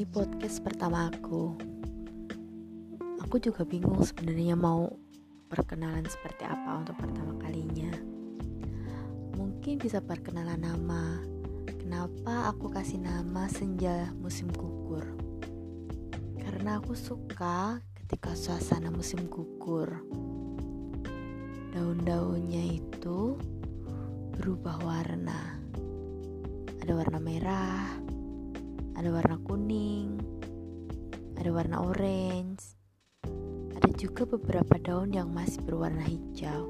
Ini podcast pertama aku. Aku juga bingung sebenarnya mau perkenalan seperti apa untuk pertama kalinya. Mungkin bisa perkenalan nama. Kenapa aku kasih nama Senja Musim Gugur? Karena aku suka ketika suasana musim gugur. Daun-daunnya itu berubah warna. Ada warna merah, ada warna kuning, ada warna orange, ada juga beberapa daun yang masih berwarna hijau.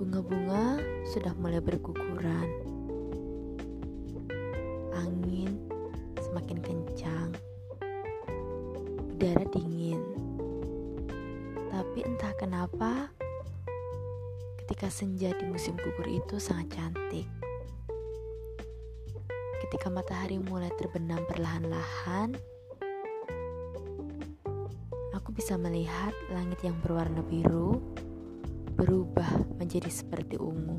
Bunga-bunga sudah mulai berguguran. Angin semakin kencang. Udara dingin. Tapi entah kenapa ketika senja di musim gugur itu sangat cantik ketika matahari mulai terbenam perlahan-lahan, aku bisa melihat langit yang berwarna biru berubah menjadi seperti ungu.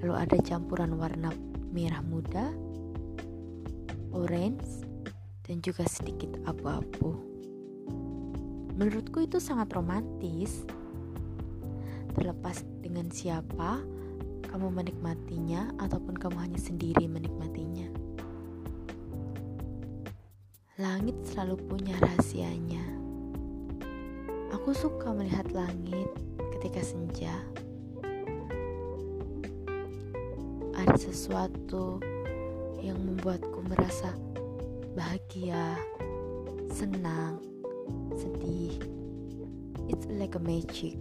Lalu ada campuran warna merah muda, orange, dan juga sedikit abu-abu. Menurutku itu sangat romantis. Terlepas dengan siapa, kamu menikmatinya ataupun kamu hanya sendiri menikmatinya. Langit selalu punya rahasianya. Aku suka melihat langit ketika senja. Ada sesuatu yang membuatku merasa bahagia, senang, sedih. It's like a magic.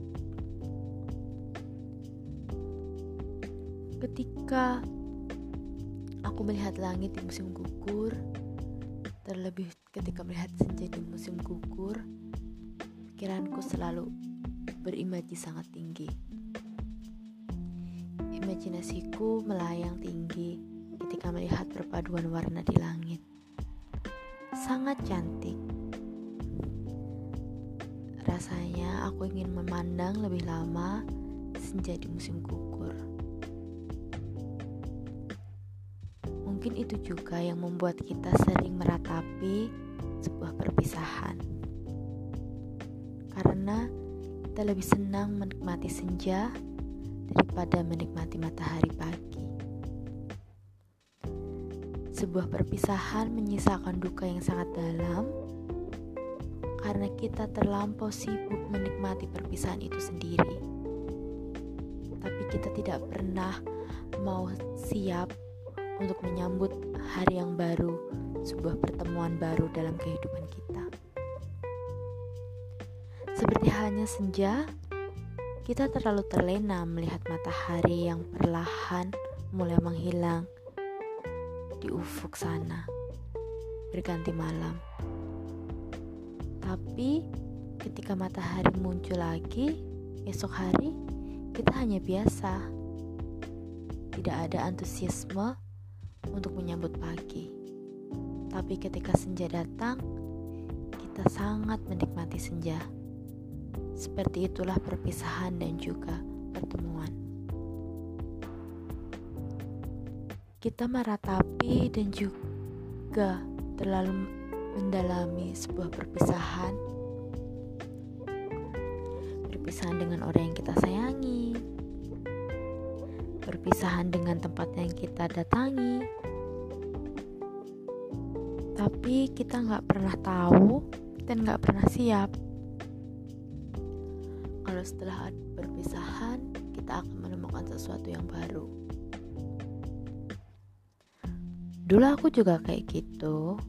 Ketika aku melihat langit di musim gugur, terlebih ketika melihat senja di musim gugur, pikiranku selalu berimaji sangat tinggi. Imajinasiku melayang tinggi ketika melihat perpaduan warna di langit. Sangat cantik. Rasanya aku ingin memandang lebih lama senja di musim gugur. Mungkin itu juga yang membuat kita sering meratapi sebuah perpisahan. Karena kita lebih senang menikmati senja daripada menikmati matahari pagi. Sebuah perpisahan menyisakan duka yang sangat dalam karena kita terlampau sibuk menikmati perpisahan itu sendiri. Tapi kita tidak pernah mau siap untuk menyambut hari yang baru, sebuah pertemuan baru dalam kehidupan kita. Seperti halnya senja, kita terlalu terlena melihat matahari yang perlahan mulai menghilang di ufuk sana, berganti malam. Tapi ketika matahari muncul lagi esok hari, kita hanya biasa. Tidak ada antusiasme untuk menyambut pagi. Tapi ketika senja datang, kita sangat menikmati senja. Seperti itulah perpisahan dan juga pertemuan. Kita meratapi dan juga terlalu mendalami sebuah perpisahan. Perpisahan dengan orang yang kita sayangi, perpisahan dengan tempat yang kita datangi. Tapi kita nggak pernah tahu dan nggak pernah siap. Kalau setelah perpisahan, kita akan menemukan sesuatu yang baru. Dulu aku juga kayak gitu.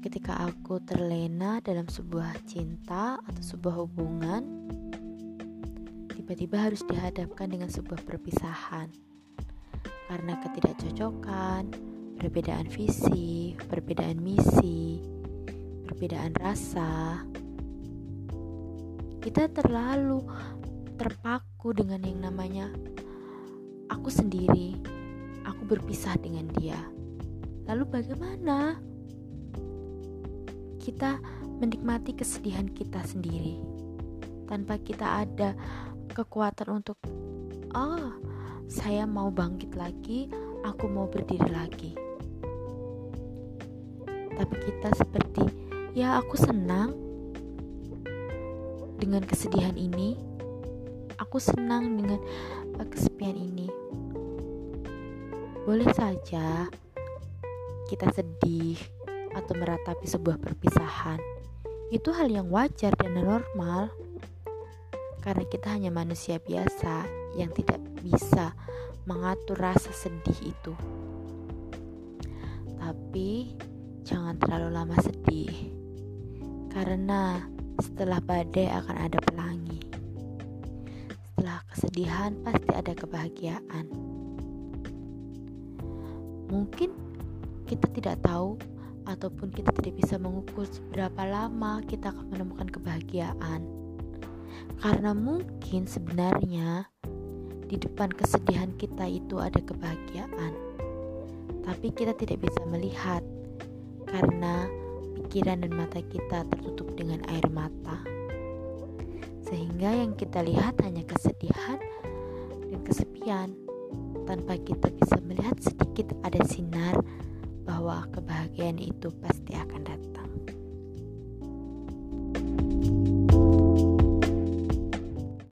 Ketika aku terlena dalam sebuah cinta atau sebuah hubungan, tiba-tiba harus dihadapkan dengan sebuah perpisahan karena ketidakcocokan, perbedaan visi, perbedaan misi, perbedaan rasa. Kita terlalu terpaku dengan yang namanya aku sendiri, aku berpisah dengan dia. Lalu bagaimana? Kita menikmati kesedihan kita sendiri tanpa kita ada kekuatan untuk oh, saya mau bangkit lagi aku mau berdiri lagi. Tapi kita seperti, ya aku senang dengan kesedihan ini. Aku senang dengan kesepian ini. Boleh saja kita sedih atau meratapi sebuah perpisahan. Itu hal yang wajar dan normal. Karena kita hanya manusia biasa yang tidak bisa mengatur rasa sedih itu. Tapi jangan terlalu lama sedih. Karena setelah badai akan ada pelangi. Setelah kesedihan pasti ada kebahagiaan. Mungkin kita tidak tahu ataupun kita tidak bisa mengukur seberapa lama kita akan menemukan kebahagiaan. Karena mungkin sebenarnya di depan kesedihan kita itu ada kebahagiaan. Tapi kita tidak bisa melihat karena pikiran dan mata kita tertutup dengan air mata. Sehingga yang kita lihat hanya kesedihan dan kesepian tanpa kita bisa melihat sedikit ada sinar bahwa kebahagiaan itu pasti akan datang.